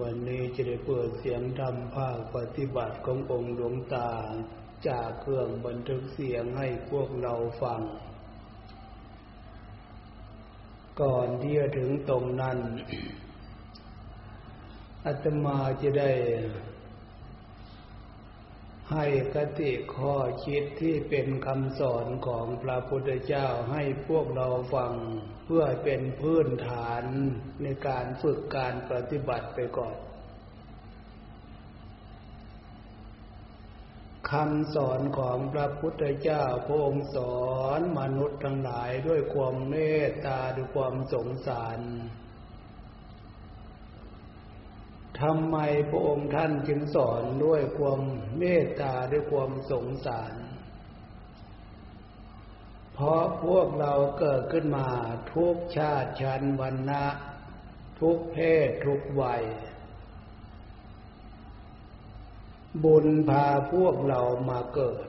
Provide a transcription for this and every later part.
วันนี้จะได้เปิดเสียงธรรมภาคปฏิบัติขององค์หลวงตา จากเครื่องบันทึกเสียงให้พวกเราฟัง ก่อนที่จะถึงตรงนั้นอาตมาจะได้ ให้กติข้อคิดที่เป็นคำสอนของพระพุทธเจ้าให้พวกเราฟัง เพื่อเป็นพื้นฐานในการฝึกการปฏิบัติไปก่อนคำสอนของพระพุทธเจ้าพระองค์สอนมนุษย์ทั้งหลายด้วยความเมตตาด้วยความสงสาร ทำไมพระองค์ท่านจึงสอนด้วยความเมตตาด้วยความสงสาร เพราะพวกเราเกิดขึ้นมาทุกชาติชั้นวรรณะ ทุกเพศทุกวัย บุญพาพวกเรามาเกิด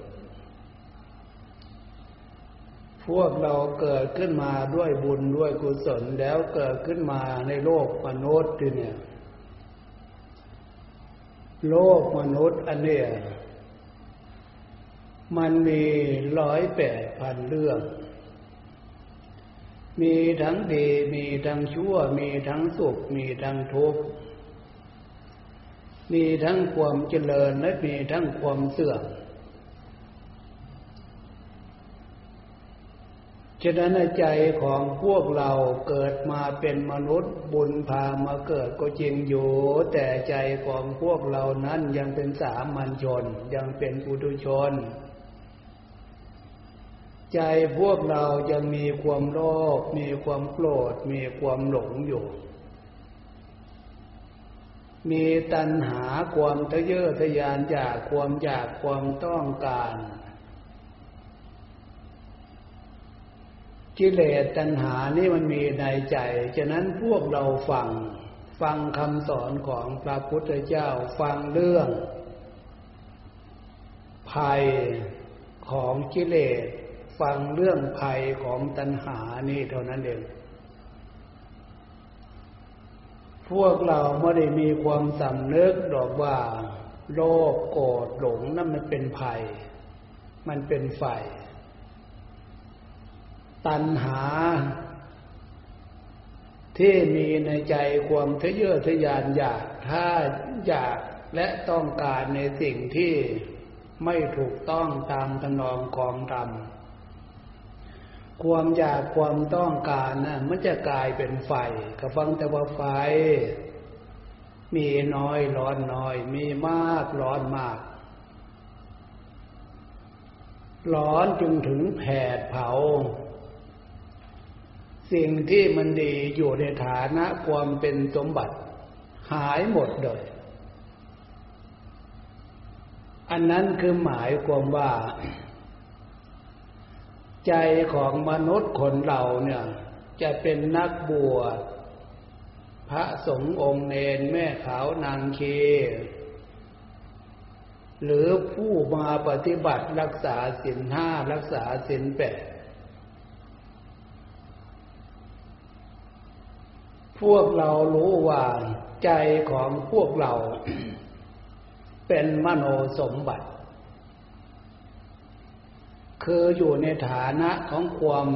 พวกเราเกิดขึ้นมาด้วยบุญด้วยกุศลแล้วเกิดขึ้นมาในโลกมนุษย์เนี่ย โลกมนุษย์อันเนี้ยมันมีร้อยแปดพันเรื่อง มีทั้งดีมีทั้งชั่ว มีทั้งสุข มีทั้งทุกข์ มีทั้งความเจริญและมีทั้งความเสื่อม ฉะนั้นใจของพวกเราเกิดมาเป็นมนุษย์บุญพามาเกิดก็จริงอยู่ แต่ใจของพวกเรานั้นยังเป็นสามัญชน ยังเป็นปุถุชน ใจพวกเรายังมีความโลภมีความโกรธมีความหลงอยู่ มีตัณหาความทะเยอทะยานอยากความอยากความต้องการ กิเลสตัณหานี่มันมีในใจ ฉะนั้นพวกเราฟัง ฟังคำสอนของพระพุทธเจ้า ฟังเรื่อง ภัยของกิเลส ฟังเรื่องภัยของตัณหานี่เท่านั้นเอง พวกเราไม่ได้มีความสำนึกดอกว่า โลภโกรธหลงนั่นมันเป็นภัย มันเป็นไฟ ตัณหา ที่มีในใจความทะเยอทะยานอยากถ้าอยากและต้องการในสิ่งที่ไม่ถูกต้องตามทนองของธรรมความอยากความต้องการนะมันจะกลายเป็นไฟก็ฟังแต่ว่าไฟ มีน้อยร้อนน้อย มีมากร้อนมากร้อนจึงถึงแผดเผา สิ่งที่มันดีอยู่ในฐานะความเป็นสมบัติ หายหมดเลย อันนั้นคือหมายความว่า ใจของมนุษย์คนเราเนี่ย จะเป็นนักบวชพระสงฆ์องค์เนนแม่ขาวนางเค หรือผู้มาปฏิบัติรักษาศีลห้ารักษาศีลแปด พวกเรารู้ว่าใจของพวกเรา เป็นมโนสมบัติ คืออยู่ในฐานะของความ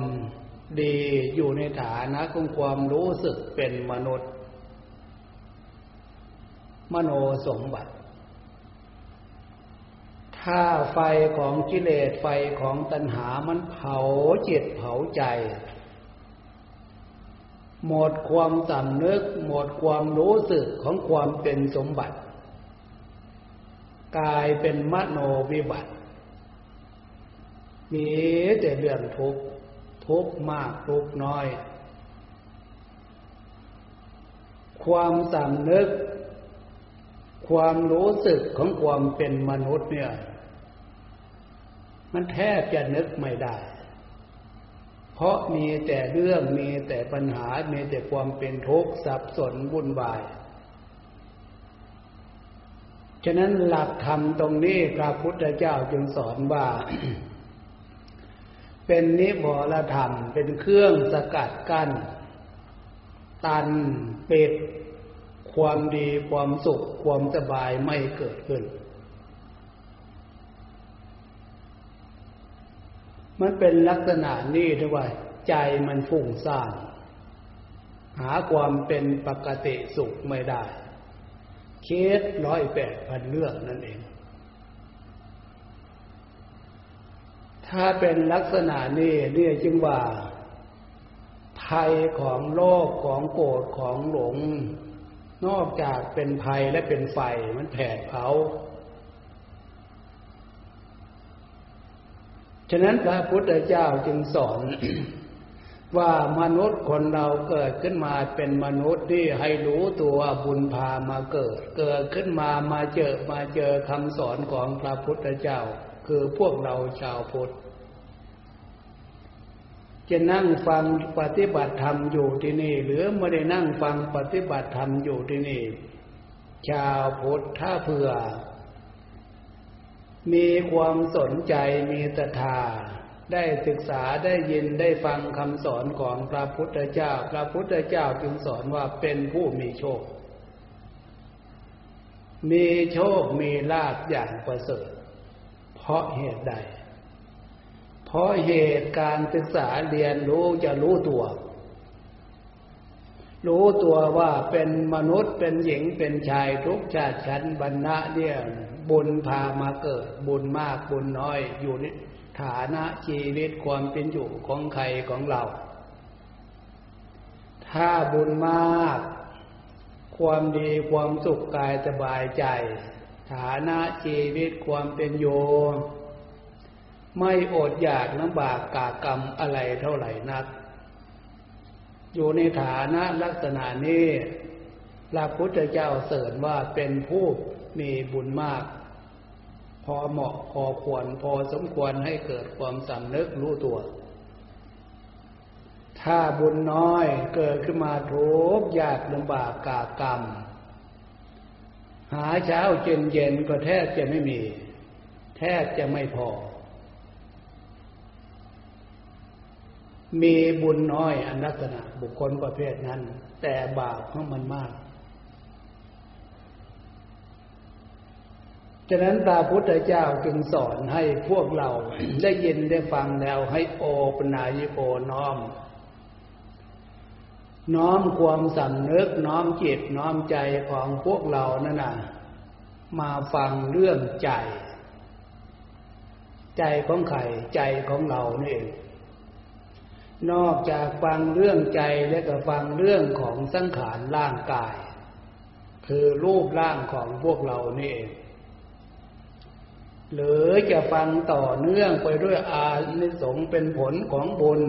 ดีอยู่ในฐานะของความรู้สึกเป็นมนุษย์ มโนสมบัติ ถ้าไฟของกิเลสไฟของตัณหามันเผาจิตเผาใจ หมดความสำนึก หมดความรู้สึกของความเป็นสมบัติ กลายเป็นมโนวิบัติ มีแต่เรื่องทุกข์ทุกข์มากทุกข์น้อย ความสำนึก ความรู้สึกของความเป็นมนุษย์เนี่ย มันแทบจะนึกไม่ได้ เพราะมีแต่เรื่องมีแต่ปัญหา มีแต่ความเป็นทุกข์สับสนวุ่นวาย ฉะนั้นหลักธรรมตรงนี้พระพุทธเจ้าจึงสอนว่า เป็นนิวรธรรมเป็นเครื่องสกัดกัน้นตันเปิดความดีความสุขความสบายไม่เกิดขึ้น มันเป็นลักษณะนี้ด้วยว่าใจมันฟุ้งซ่าน หาความเป็นปกติสุขไม่ได้ เคสร้อยแปดพันเรื่องนั่นเอง ถ้าเป็นลักษณะนี้เรียกจึงว่าภัยของโลกของโกรธของหลง นอกจากเป็นภัยและเป็นไฟมันแผดเผา ฉะนั้นพระพุทธเจ้าจึงสอนว่ามนุษย์คนเราเกิดขึ้นมาเป็นมนุษย์ที่ให้รู้ตัวบุญพามาเกิด เกิดขึ้นมามาเจอมาเจอคำสอนของพระพุทธเจ้า คือพวกเราชาวพุทธจะนั่งฟังปฏิบัติธรรมอยู่ที่นี่ หรือไม่ได้นั่งฟังปฏิบัติธรรมอยู่ที่นี่ ชาวพุทธถ้าเผื่อ มีความสนใจมีตถาได้ศึกษาได้ยินได้ฟังคำสอนของพระพุทธเจ้า พระพุทธเจ้าจึงสอนว่าเป็นผู้มีโชค มีโชคมีลาภอย่างประเสริฐ เพราะเหตุใด เพราะเหตุการศึกษาเรียนรู้จะรู้ตัว รู้ตัวว่าเป็นมนุษย์เป็นหญิงเป็นชายทุกชาติชั้นบรรณะเนี่ย บุญพามาเกิด บุญมากบุญน้อย อยู่นี่ฐานะชีวิตความเป็นอยู่ของใครของเรา ถ้าบุญมาก ความดีความสุขกายสบายใจ ฐานะชีวิตความเป็นอยู่ไม่อดอยากลำบากกากรรมอะไรเท่าไหร่นัก อยู่ในฐานะลักษณะนี้พระพุทธเจ้าเสริญว่าเป็นผู้ มีบุญมาก พอเหมาะพอควรพอสมควรให้เกิดความสำนึกรู้ตัว ถ้าบุญน้อยเกิดขึ้นมาทุกยากลำบากกากรรม หาเช้าเย็นเย็นก็แทบจะไม่มี แทบจะไม่พอ มีบุญน้อยอันลักษณะบุคคลประเภทนั้น แต่บาปของมันมาก ฉะนั้นพระพุทธเจ้าจึงสอนให้พวกเราได้ยินได้ฟังแล้วให้โอปนายโกน้อม น้อมความสำนึกน้อมจิตน้อมใจของพวกเรานั่นน่ะ มาฟังเรื่องใจ ใจของใครใจของเรานี่เองนอกจากฟังเรื่องใจแล้วก็ฟังเรื่องของสังขารร่างกาย คือรูปร่างของพวกเรานี่เอง หรือจะฟังต่อเนื่องไปด้วยอานิสงส์เป็นผลของบุญ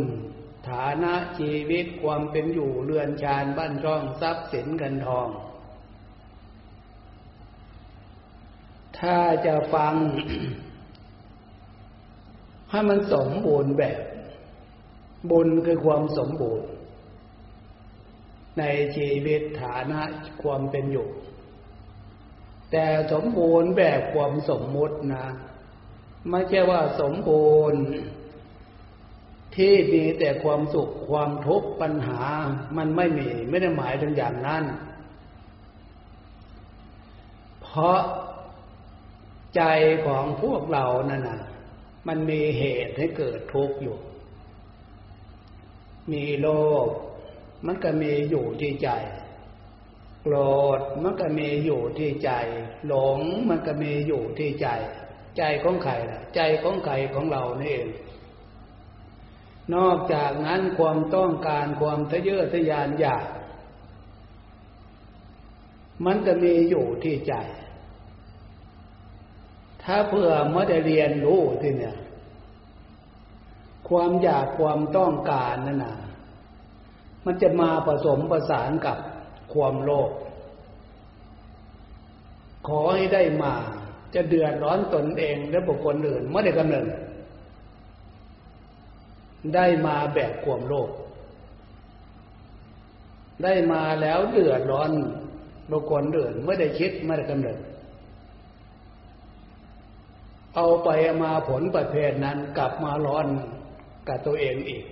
ฐานะชีวิตความเป็นอยู่เรือนชานบ้านช่องทรัพย์สินเงินทอง ถ้าจะฟัง ให้มันสมบูรณ์แบบ บุญคือความสมบูรณ์ ในชีวิตฐานะความเป็นอยู่ แต่สมบูรณ์แบบความสมมุตินะไม่ใช่ว่าสมบูรณ์ ที่มีแต่ความสุขความทุกข์ปัญหามันไม่มี ไม่ได้หมายถึงอย่างนั้น เพราะใจของพวกเรานั่นนะมันมีเหตุให้เกิดทุกข์อยู่ มีโลภมันก็มีอยู่ที่ใจ โกรธมันก็มีอยู่ที่ใจ หลงมันก็มีอยู่ที่ใจ ใจของใครล่ะ ใจของใครของเรานี่เองนอกจากนั้นความต้องการความทะเยอทะยานอยากมันก็มีอยู่ที่ใจ ถ้าเพื่อไม่ได้เรียนรู้ที่เนี่ย ความอยากความต้องการนั่นน่ะมันจะมาผสมประสานกับ ความโลภขอให้ได้มา จะเดือดร้อนตนเองและบุคคลอื่นไม่ได้กำเนิดได้มาแบบความโลภได้มาแล้วเดือดร้อนบุคคลอื่นไม่ได้คิดไม่ได้กำเนิดเอาไปมาผลประเภทนั้นกลับมาร้อนกับตัวเองอีก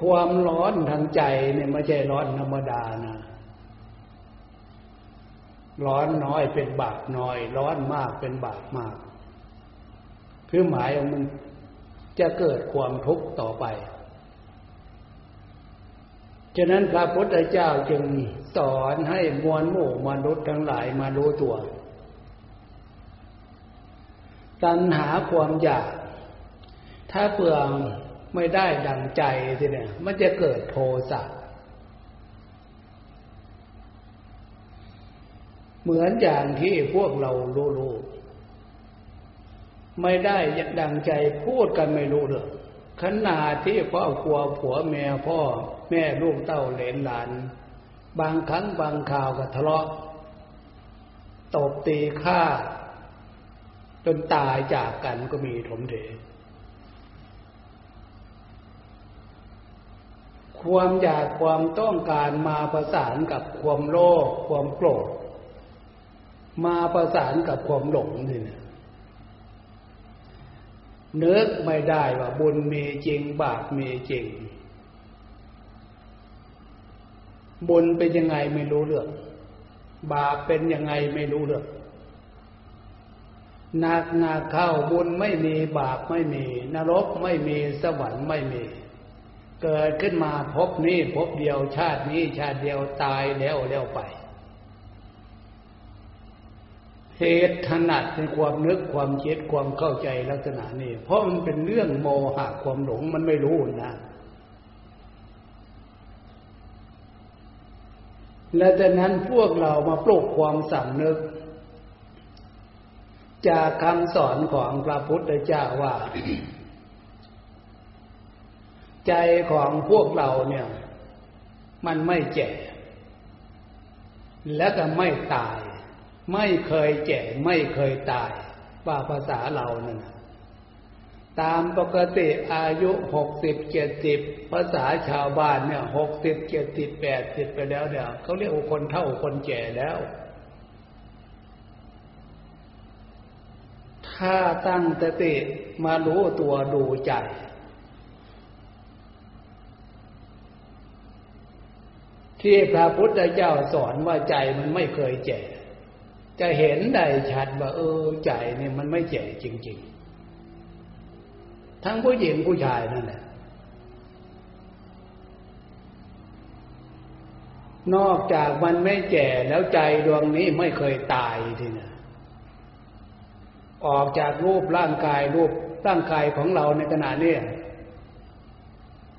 ความร้อนทางใจเนี่ยไม่ใช่ร้อนธรรมดานะ ร้อนน้อยเป็นบาปน้อย ร้อนมากเป็นบาปมาก คือหมายมันจะเกิดความทุกข์ต่อไปฉะนั้นพระพุทธเจ้าจึงสอนให้มวลหมู่มนุษย์ทั้งหลายมารู้ตัว ตัณหาความอยาก ถ้าเปลือง ไม่ได้ดังใจทีเนี่ย มันจะเกิดโทสะเหมือนอย่างที่พวกเรารู้ไม่ได้ดังใจพูดกันไม่รู้เรื่องขนาดที่พ่อครัวผัวแม่พ่อแม่ลูกเต้าเหลนหลาน บางครั้งบางข่าวก็ทะเลาะตบตีฆ่า จนตายจากกันก็มีถมเถ ความอยากความต้องการมาประสานกับความโลภความโกรธมาประสานกับความหลงนี่นะนึกไม่ได้ว่าบุญมีจริงบาปมีจริง บุญเป็นยังไงไม่รู้เรื่อง บาปเป็นยังไงไม่รู้เรื่องนักนาเข้าบุญไม่มีบาปไม่มี นรกไม่มีสวรรค์ไม่มี เกิดขึ้นมาพบนี้พบเดียวชาตินี้ชาติเดียวตายแล้วแล้วไปเหตุถนัดในความนึกความคิดความเข้าใจลักษณะนี้ เพราะมันเป็นเรื่องโมหะความหลงมันไม่รู้นะและจากนั้นพวกเรามาปลุกความสำนึก จากคำสอนของพระพุทธเจ้าว่า ใจของพวกเราเนี่ย มันไม่แก่และก็ไม่ตาย ไม่เคยแก่ไม่เคยตาย ว่าภาษาเรานั่นตามปกติอายุหกสิบเจ็ดสิบภาษาชาวบ้านเนี่ยหกสิบเจ็ดสิบแปดสิบไปแล้วเนี่ยเขาเรียกว่าคนเท่าคนแก่แล้ว ถ้าตั้งสติมารู้ตัวดูใจ ที่พระพุทธเจ้าสอนว่าใจมันไม่เคยแก่จะเห็นได้ชัดว่า เออใจเนี่ยมันไม่แก่จริง ๆ ทั้งผู้หญิงผู้ชายนั่นแหละนอกจากมันไม่แก่แล้วใจดวงนี้ไม่เคยตายทีนะออกจากรูปร่างกายรูปร่างกายของเราในขณะนี้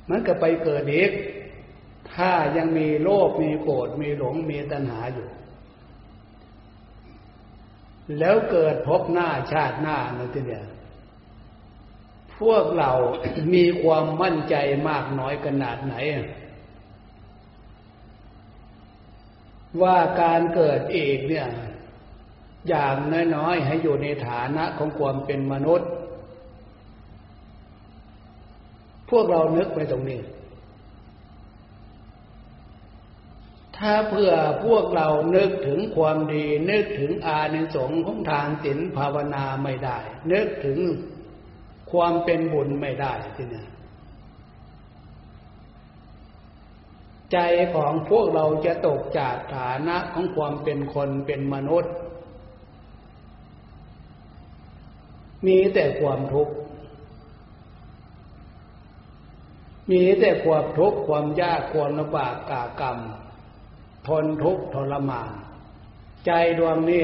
มันก็ไปเกิดอีก ถ้ายังมีโลภมีโกรธมีหลงมีตัณหาอยู่ แล้วเกิดพบหน้าชาติหน้านั่นทีเนี่ยพวกเรามีความมั่นใจมากน้อยขนาดไหน ว่าการเกิดเอกเนี่ย อย่างน้อยๆ ให้อยู่ในฐานะของความเป็นมนุษย์ พวกเรานึกไปตรงนี้ ถ้าเพื่อพวกเรานึกถึงความดี นึกถึงอานิสงส์ของทานศีลภาวนาไม่ได้ นึกถึงความเป็นบุญไม่ได้ทีนี้ใจของพวกเราจะตกจากฐานะของความเป็นคนเป็นมนุษย์ มีแต่ความทุกข์ มีแต่ความทุกข์ความยากความลำบากกากรรม ทนทุกข์ทรมาน ใจดวงนี้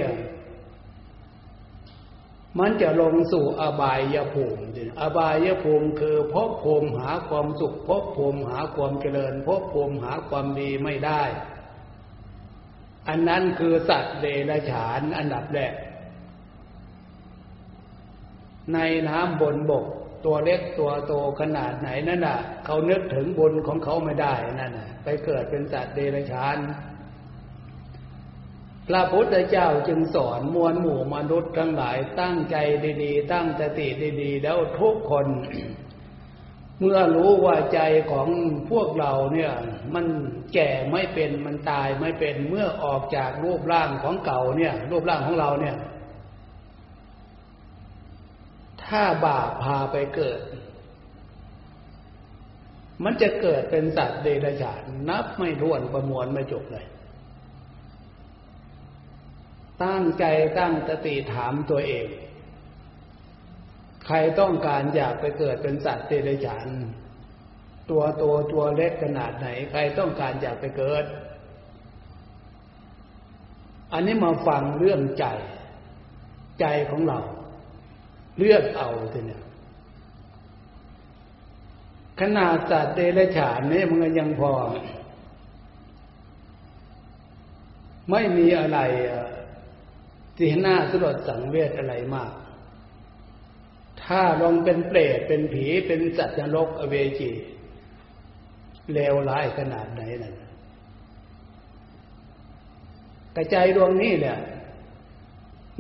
มันจะลงสู่อบายภูมิอบายภูมิคือพบภูมิหาความสุขพบภูมิหาความเจริญพบภูมิหาความดีไม่ได้ อันนั้นคือสัตว์เดรัจฉานอันดับแรก ในน้ำบนบก ตัวเล็กตัวโตขนาดไหนนั่นน่ะ เขานึกถึงบุญของเขาไม่ได้นั่นน่ะ ไปเกิดเป็นสัตว์เดรัจฉาน พระพุทธเจ้าจึงสอนมวลหมู่มนุษย์ทั้งหลายตั้งใจดีๆ ตั้งสติดีๆ แล้วทุกคน เมื่อรู้ว่าใจของพวกเราเนี่ย มันแก่ไม่เป็นมันตายไม่เป็นเมื่อออกจากรูปร่างของเก่าเนี่ย รูปร่างของเราเนี่ย ถ้าบาปพาไปเกิด มันจะเกิดเป็นสัตว์เดรัจฉานนับไม่ถ้วนประมวลไม่จบเลย ตั้งใจตั้งสติถามตัวเอง ใครต้องการอยากไปเกิดเป็นสัตว์เดรัจฉาน ตัวตัวตัวเล็กขนาดไหน ใครต้องการอยากไปเกิด อันนี้มาฟังเรื่องใจ ใจของเรา เลือกเอาทีเนี่ยขนาดสัตว์เดรัจฉานนี่มันยังพอ ไม่มีอะไร ที่น่าสลดสังเวชอะไรมาก ถ้าลองเป็นเปรตเป็นผีเป็นสัตว์นรกอเวจีเลวร้ายขนาดไหนนั่นกระใจดวงนี้เนี่ย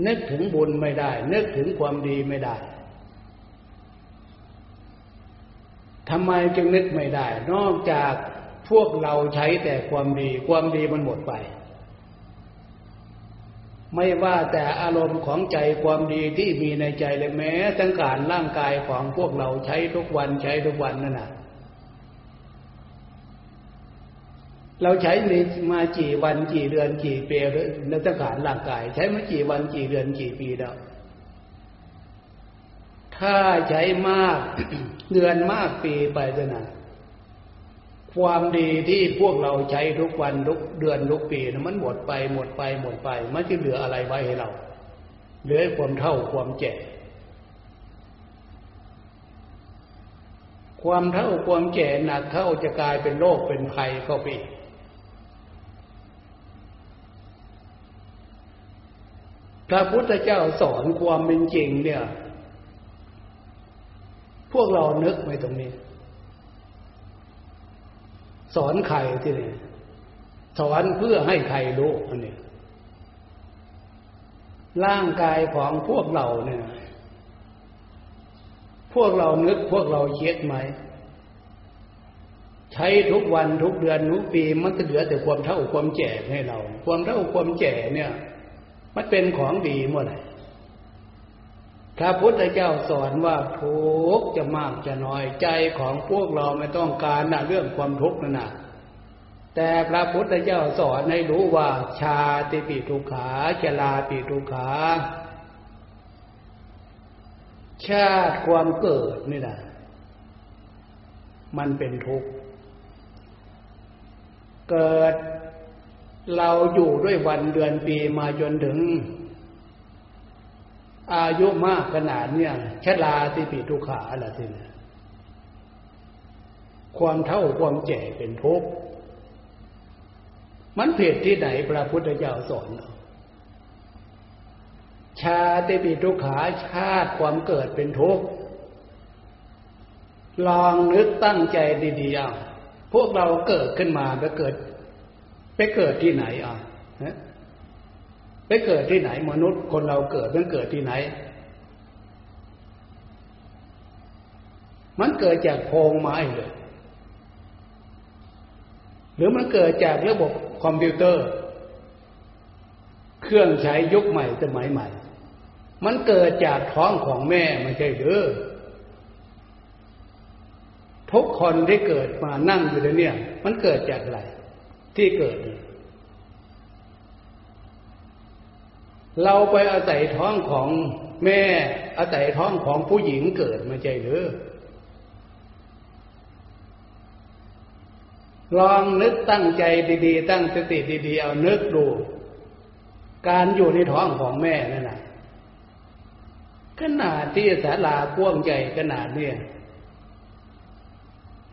นึกถึงบุญไม่ได้ นึกถึงความดีไม่ได้ทำไมจึงนึกไม่ได้ นอกจากพวกเราใช้แต่ความดี ความดีมันหมดไป ไม่ว่าแต่อารมณ์ของใจความดีที่มีในใจเลยแม้ทั้งการร่างกายของพวกเราใช้ทุกวันใช้ทุกวันนั่นน่ะ เราใช้มากี่วันกี่เดือนกี่ปีในสังขารร่างกาย ใช้มากี่วันกี่เดือนกี่ปีแล้วถ้าใช้มากเดือนมากปีไปจะนะ ความดีที่พวกเราใช้ทุกวันทุกเดือนทุกปีนะมันหมดไปหมดไปหมดไป มันจะเหลืออะไรไว้ให้เรา เหลือความเท่าความแก่ความเท่าความแก่หนักเข้าจะกลายเป็นโรคเป็นภัยเข้าไปพระพุทธเจ้าสอนความเป็นจริงเนี่ย พวกเรานึกไว้ตรงนี้ สอนใครที่นี่สอนเพื่อให้ใครรู้อันนี้ร่างกายของพวกเราเนี่ย พวกเรานึกพวกเราคิดไหม ใช้ทุกวันทุกเดือนทุกปีมันจะเหลือแต่ความเท่าความแก่ให้เรา ความเท่าความแก่เนี่ย มันเป็นของดีเมื่อไหร่ พระพุทธเจ้าสอนว่าทุกจะมากจะน้อยใจของพวกเราไม่ต้องการนะเรื่องความทุกข์นั่นนะแต่พระพุทธเจ้าสอนให้รู้ว่า ชาติปีทุขาชลาปีทุขา ชาติความเกิดนี่นะมันเป็นทุกข์ เกิดเราอยู่ด้วยวันเดือนปีมาจนถึง อายุมากขนาดเนี่ยชลาติปิทุขาอะไรทีเนี่ยความเท่าความแก่เป็นทุกข์มันเพศที่ไหนพระพุทธเจ้าสอนชาติปิทุขาชาติความเกิดเป็นทุกข์ลองนึกตั้งใจดีๆอะพวกเราเกิดขึ้นมาไปเกิด ไปเกิดที่ไหนอะ ไปเกิดที่ไหน มนุษย์คนเราเกิดมันเกิดที่ไหน มันเกิดจากโพรงไม้เลยหรือมันเกิดจากระบบคอมพิวเตอร์ เครื่องใช้ยุคใหม่สมัยใหม่ มันเกิดจากท้องของแม่ไม่ใช่หรือทุกคนที่เกิดมานั่งอยู่ในนี้มันเกิดจากอะไร ที่เกิดเเราไปอาศัยท้องของแม่อาศัยท้องของผู้หญิงเกิดมาใจหรือลองนึกตั้งใจดีๆ ตั้งสติดีๆ เอานึกดู การอยู่ในท้องของแม่นั่นนะขนาดที่ศาลากว้างใหญ่ขนาดเนี้ย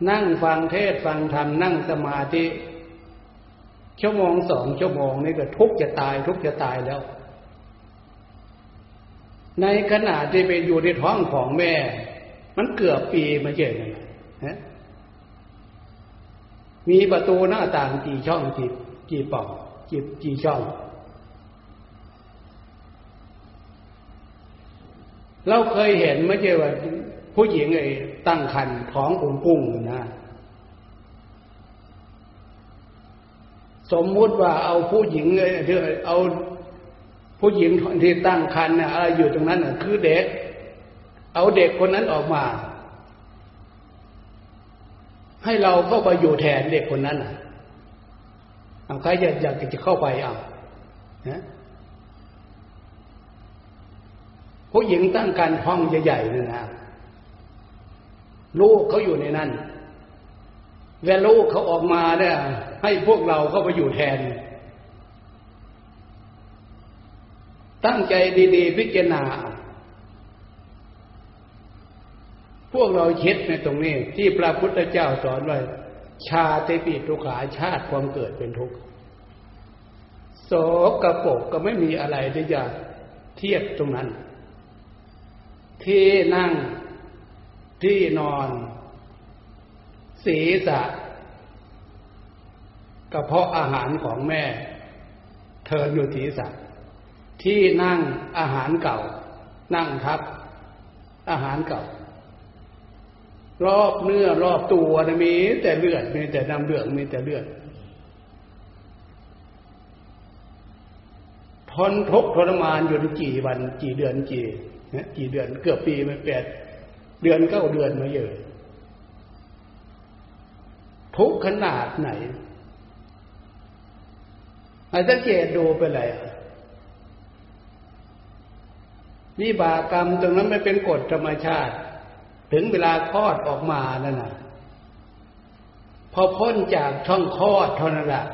นั่งฟังเทศฟังธรรมนั่งสมาธิชั่วโมงสองชั่วโมงนี่ก็ทุกจะตายทุกจะตายแล้ว ในขณะที่ไปอยู่ในท้องของแม่ มันเกือบปีมาเจอกันนะมีประตูหน้าต่างกี่ช่องกี่กี่ป่องกี่กี่ช่อง เราเคยเห็นไม่ใช่ว่า ผู้หญิงไอ้ตั้งคันท้องปุ้งปุ้งนะสมมุติว่าเอาผู้หญิงเอา ผู้หญิงที่ตั้งครรภ์นี่ยอะไรอยู่ตรงนั้นคือเด็ก เอาเด็กคนนั้นออกมา ให้เราเข้าไปอยู่แทนเด็กคนนั้นอะเอาใครอยากอยากจะเข้าไปเอานะผู้หญิงตั้งการห้องใหญ่ๆนี่นะลูกเขาอยู่ในนั้น เวลาลูกเขาออกมาเนี่ยให้พวกเราเข้าไปอยู่แทน ตั้งใจดีๆ พิจารณา พวกเราเช็ดในตรงนี้ ที่พระพุทธเจ้าสอนไว้ ชาติปิทุขาชาติความเกิดเป็นทุกข์โสกระปกก็ไม่มีอะไรที่จะเทียบตรงนั้น ที่นั่งที่นอน ศีรษะกระเพาะอาหารของแม่ เธออยู่ศีรษะ ที่นั่งอาหารเก่า นั่งทับ อาหารเก่า รอบเนื้อรอบตัวนะมี แต่เลือดมีแต่น้ำเลือดมีแต่เลือดทนทุกทรมานอยู่กี่วันกี่เดือนกี่กี่เดือนเกือบปีมาแปดเดือนเก้าเดือนมาเยอะทุกขนาดไหนอาจจะเกตดูไปเลย วิบากรรมตรงนั้นไม่เป็นกฎธรรมชาติ ถึงเวลาคลอดออกมานั่นน่ะพอพ้นจากช่องคลอดเท่านั้นแหละ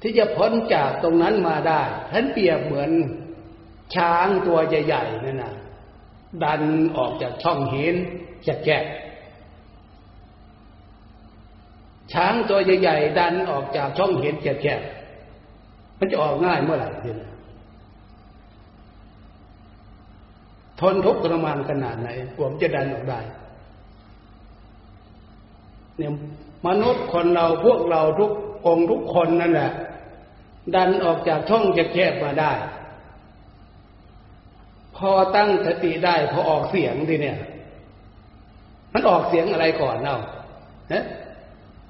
ที่จะพ้นจากตรงนั้นมาได้ ท่านเปรียบเหมือนช้างตัวใหญ่ๆนั่นน่ะดันออกจากช่องหินจะแกะช้างตัวใหญ่ๆดันออกจากช่องเห็นแคบๆมันจะออกง่ายเมื่อไหร่ทีนี้ ทนทุกข์ทรมานขนาดไหน ผมจะดันออกได้เนี่ยมนุษย์คนเราพวกเราทุกองทุกคนนั่นแหละ ดันออกจากช่องแคบๆมาได้ พอตั้งสติได้ พอออกเสียงทีเนี่ย มันออกเสียงอะไรก่อนเนาะ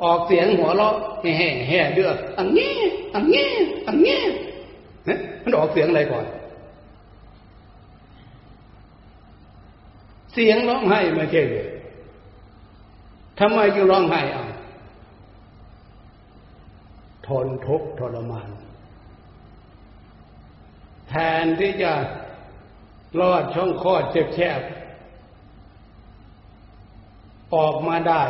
ออกเสียงหัวเราะแห่แห่เดือดอังเงี้อังเงี้อังเงี้มันออกเสียงอะไรก่อน เสียงร้องไห้ไม่ใช่เลยทำไมจึงร้องไห้อะทนทุกข์ทรมาน แทนที่จะรอดช่องคลอดเจ็บแคบออกมาได้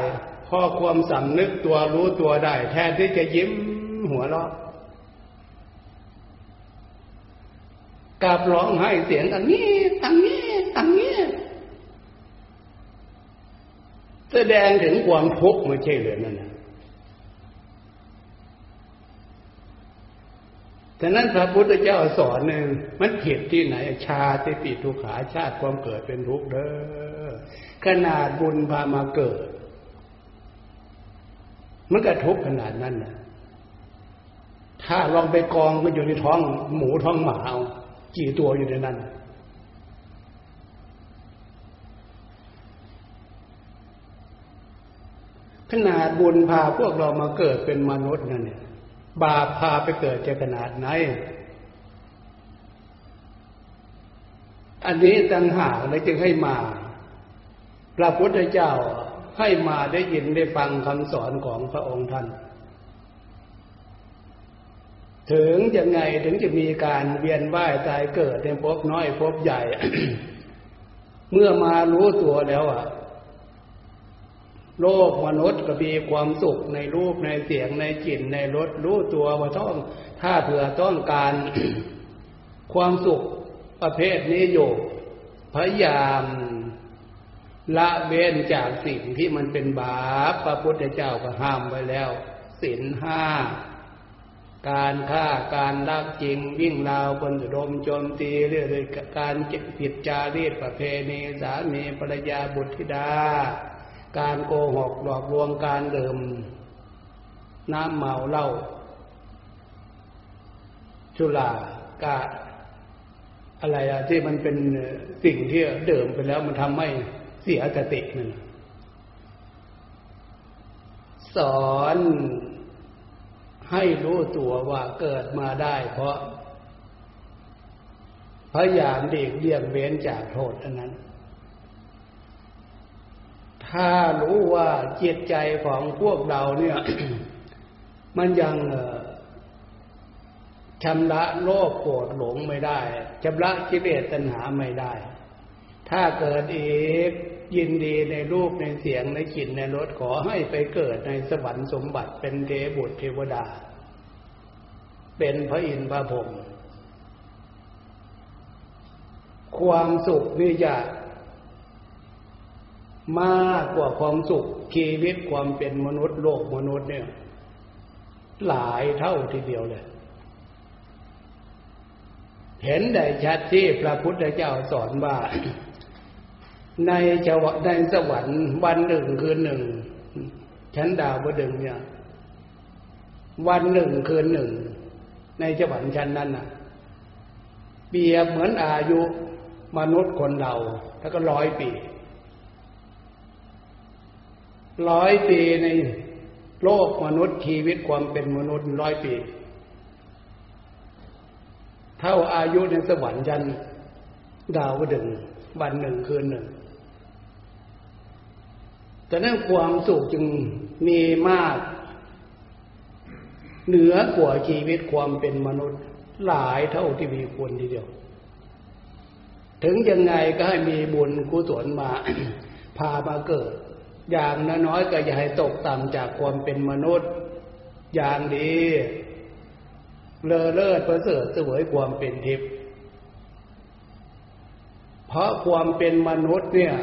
พอความสำนึกตัวรู้ตัวได้ แทนที่จะยิ้มหัวเราะกลับร้องไห้เสียงอันนี้อันนี้อันนี้ แสดงถึงความทุกข์ไม่ใช่เลยนั่นนะแต่นั้นพระพุทธเจ้าสอนหนึ่งมันผิดที่ไหน ชาติปิทุกขาชาติความเกิดเป็นทุกข์เด้อขนาดบุญพามาเกิด มันก็ทุกข์ขนาดนั้นนะถ้าลองไปกองก็อยู่ในท้องหมูท้องหมาเอากี่ตัวอยู่ในนั้น ขนาดบุญพาพวกเรามาเกิดเป็นมนุษย์นั่นเนี่ย บาปพาไปเกิดจะขนาดไหน อันนี้ต่างหากเลยจึงให้มาพระพุทธเจ้าให้มาได้ยินได้ฟังคำสอนของพระองค์ท่าน ถึงยังไงถึงจะมีการเวียนว่ายตายเกิดในภพน้อยภพใหญ่ เมื่อมารู้ตัวแล้วอะ โลกมนุษย์ก็มีความสุขในรูปในเสียงในกลิ่นในรสรู้ตัวว่าต้อง ถ้าเผื่อต้องการความสุขประเภทนี้อยู่พยายามละเว้นจากสิ่งที่มันเป็นบาปพระพุทธเจ้าก็ห้ามไว้แล้วศีลห้าการฆ่าการลักจริงวิ่งราวคนดมโจมตีเรื่อยๆการเก็บผิดจารีตประเพณีสามีภรรยาบุตรธิดา การโกหกหลอกลวงการดื่ม น้ำเมาเหล้าชุลากาอะไรอะที่มันเป็นสิ่งที่เดิมไปแล้วมันทำให้เสียสตินั่นสอนให้รู้ตัวว่าเกิดมาได้เพราะพยายามเด็กเลี่ยงเว้นจากโทษอันนั้น ถ้ารู้ว่าจิตใจของพวกเราเนี่ย มันยังชำระโลภโกรธหลงไม่ได้ชำระกิเลสตัณหาไม่ได้ ถ้าเกิดอีกยินดีในรูปในเสียงในกลิ่นในรสขอให้ไปเกิดในสวรรค์สมบัติเป็นเทบุตรเทวดา เป็นพระอินทร์พระพรหมความสุขนี่จะ มากกว่าความสุขชีวิตความเป็นมนุษย์โลกมนุษย์เนี่ย หลายเท่าทีเดียวเลย เห็นได้ชัดที่พระพุทธเจ้าสอนว่า ในจวในสวรรค์วันหนึ่งคืนหนึ่ง ชั้นดาวดึงเนี่ย วันหนึ่งคืนหนึ่ง ในสวรรค์ชั้นนั้นน่ะ เปรียบเหมือนอายุมนุษย์คนเราแล้วก็ร้อยปี ร้อยปีในโลกมนุษย์ชีวิตความเป็นมนุษย์ร้อยปี เท่าอายุในสวรรค์ยันดาวดึงวันหนึ่งคืนหนึ่งแต่นั้นความสุขจึงมีมาก เหนือกว่าชีวิตความเป็นมนุษย์ หลายเท่าที่มีควรทีเดียว ถึงยังไงก็ให้มีบุญกุศลมา พามาเกิด อย่างน้อยก็อย่าให้ตกต่ำจากความเป็นมนุษย์ อย่างดี เลอเลิศประเสริฐเสวยความเป็นทิพย์เพราะความเป็นมนุษย์เนี่ย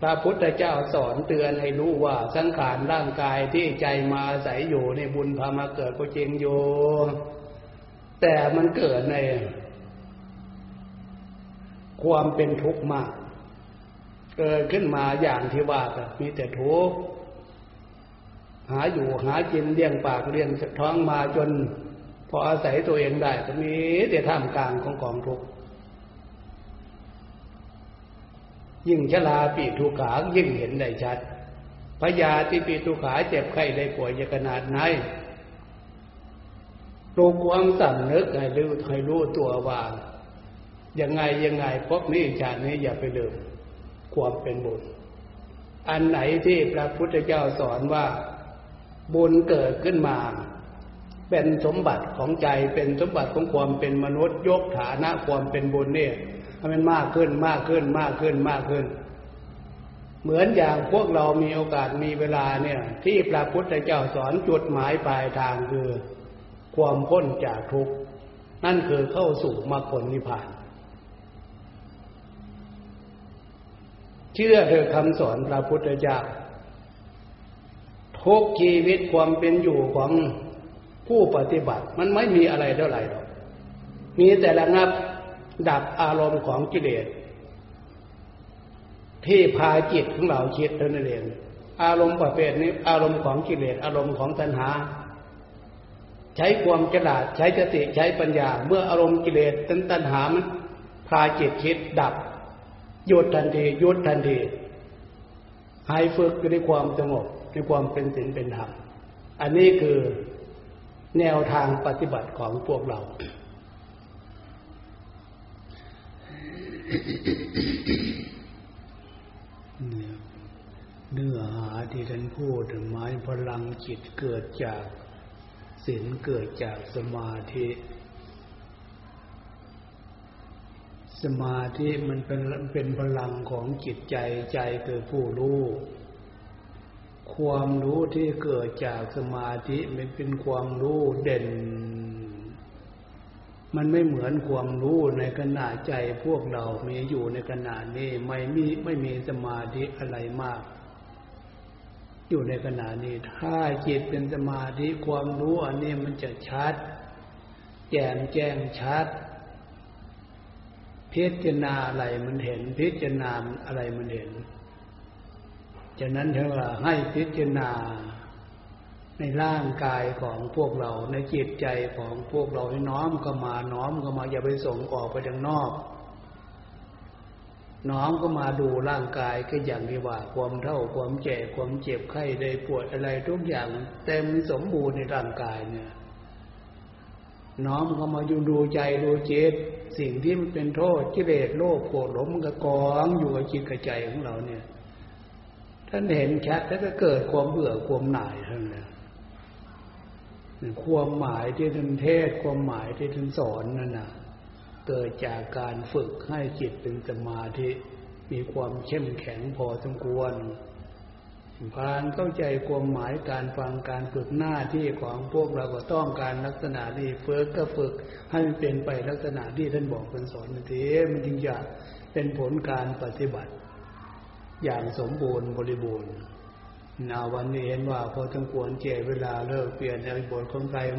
พระพุทธเจ้าสอนเตือนให้รู้ว่าสังขารร่างกายที่ใจมาอาศัยอยู่ในบุญพามาเกิดก็จริงอยู่แต่มันเกิดใน ความเป็นทุกข์มาก เกิดขึ้นมาอย่างที่ว่าก็มีแต่ทุกข์หาอยู่หากินเลี้ยงปากเลี้ยงท้องมาจน พออาศัยตัวเองได้ก็มีแต่ท่ามกลางของกองทุกข์ยิ่งชลาปีทุขายิ่งเห็นได้ชัดพยาที่ปีทุขาเจ็บไข้ได้ป่วยจะขนาดไหนปลุกความสำนึกให้รู้ให้รู้ตัวว่ายังไงยังไงพบนี้ชาตินี้อย่าไปลืม ความเป็นบุญ อันไหนที่พระพุทธเจ้าสอนว่าบุญเกิดขึ้นมา เป็นสมบัติของใจเป็นสมบัติของความเป็นมนุษย์ยกฐานะความเป็นบุญเนี่ยให้มันมากขึ้นมากขึ้นมากขึ้นมากขึ้น เหมือนอย่างพวกเรามีโอกาสมีเวลาเนี่ย ที่พระพุทธเจ้าสอนจุดหมายปลายทางคือ ความพ้นจากทุกข์นั่นคือเข้าสู่มรรคผลนิพพาน เชื่อเถอคำสอนพระพุทธเจ้าทุกชีวิตความเป็นอยู่ของผู้ปฏิบัติมันไม่มีอะไรเท่าไหร่หรอก มีแต่ละงับดับอารมณ์ของกิเลสที่พาจิตของเราคิดเท่านั้นเองอารมณ์ประเภทนี้ อารมณ์ของกิเลสอารมณ์ของตัณหา ใช้ความฉลาดใช้สติใช้ปัญญา เมื่ออารมณ์กิเลสตัณหามันพาจิตคิดดับ หยุดทันทีหยุดทันทีหายฝึกในความสงบในความเป็นศีลเป็นธรรมอันนี้คือแนวทางปฏิบัติของพวกเรา เนื้อหาที่ท่านพูดหมายพลังจิตเกิดจากศีลเกิดจากสมาธิ สมาธิมันเป็นเป็นพลังของจิตใจใจคือผู้รู้ความรู้ที่เกิดจากสมาธิมันเป็นความรู้เด่น มันไม่เหมือนความรู้ในขณะใจพวกเรา มีอยู่ในขณะนี้ไม่มีไม่มีสมาธิอะไรมาก อยู่ในขณะนี้ ถ้าจิตเป็นสมาธิความรู้อันนี้มันจะชัด แจ่มแจ้งชัด พิจารณาอะไรมันเห็น พิจารณาอะไรมันเห็นฉะนั้นเธอว่าให้พิจารณาในร่างกายของพวกเราในจิตใจของพวกเราให้น้อมก็มาน้อมก็มาอย่าไปส่งออกไปทางนอก น้อมก็มาดูร่างกายก็อย่างที่ว่า ความเท่าความแก่ความเจ็บไข้ได้ปวดอะไรทุกอย่างเต็มสมบูรณ์ในร่างกายเนี่ย น้อมเข้ามาอยู่ดูใจดูจิตสิ่งที่มันเป็นโทษกิเลสโลภโกรธหลงมันก็กองอยู่กับจิตกับใจของเราเนี่ย ท่านเห็นชัดแล้วก็เกิดความเบื่อความหน่ายทั้งนั้นความหมายที่ท่านเทศความหมายที่ท่านสอนนั่นนะเกิดจากการฝึกให้จิตเป็นสมาธิมีความเข้มแข็งพอสมควร การเข้าใจความหมายการฟังการฝึกหน้าที่ของพวกเราก็ต้องการลักษณะนี้ฝึกก็ฝึกให้มันเป็นไปลักษณะที่ท่านบอกท่านสอนนั่นเองมันจึงจะเป็นผลการปฏิบัติ อย่างสมบูรณ์บริบูรณ์นาวันนี้เห็นว่าพอทั้งควรเจเวลาเลิกเปลี่ยนในบทของใคร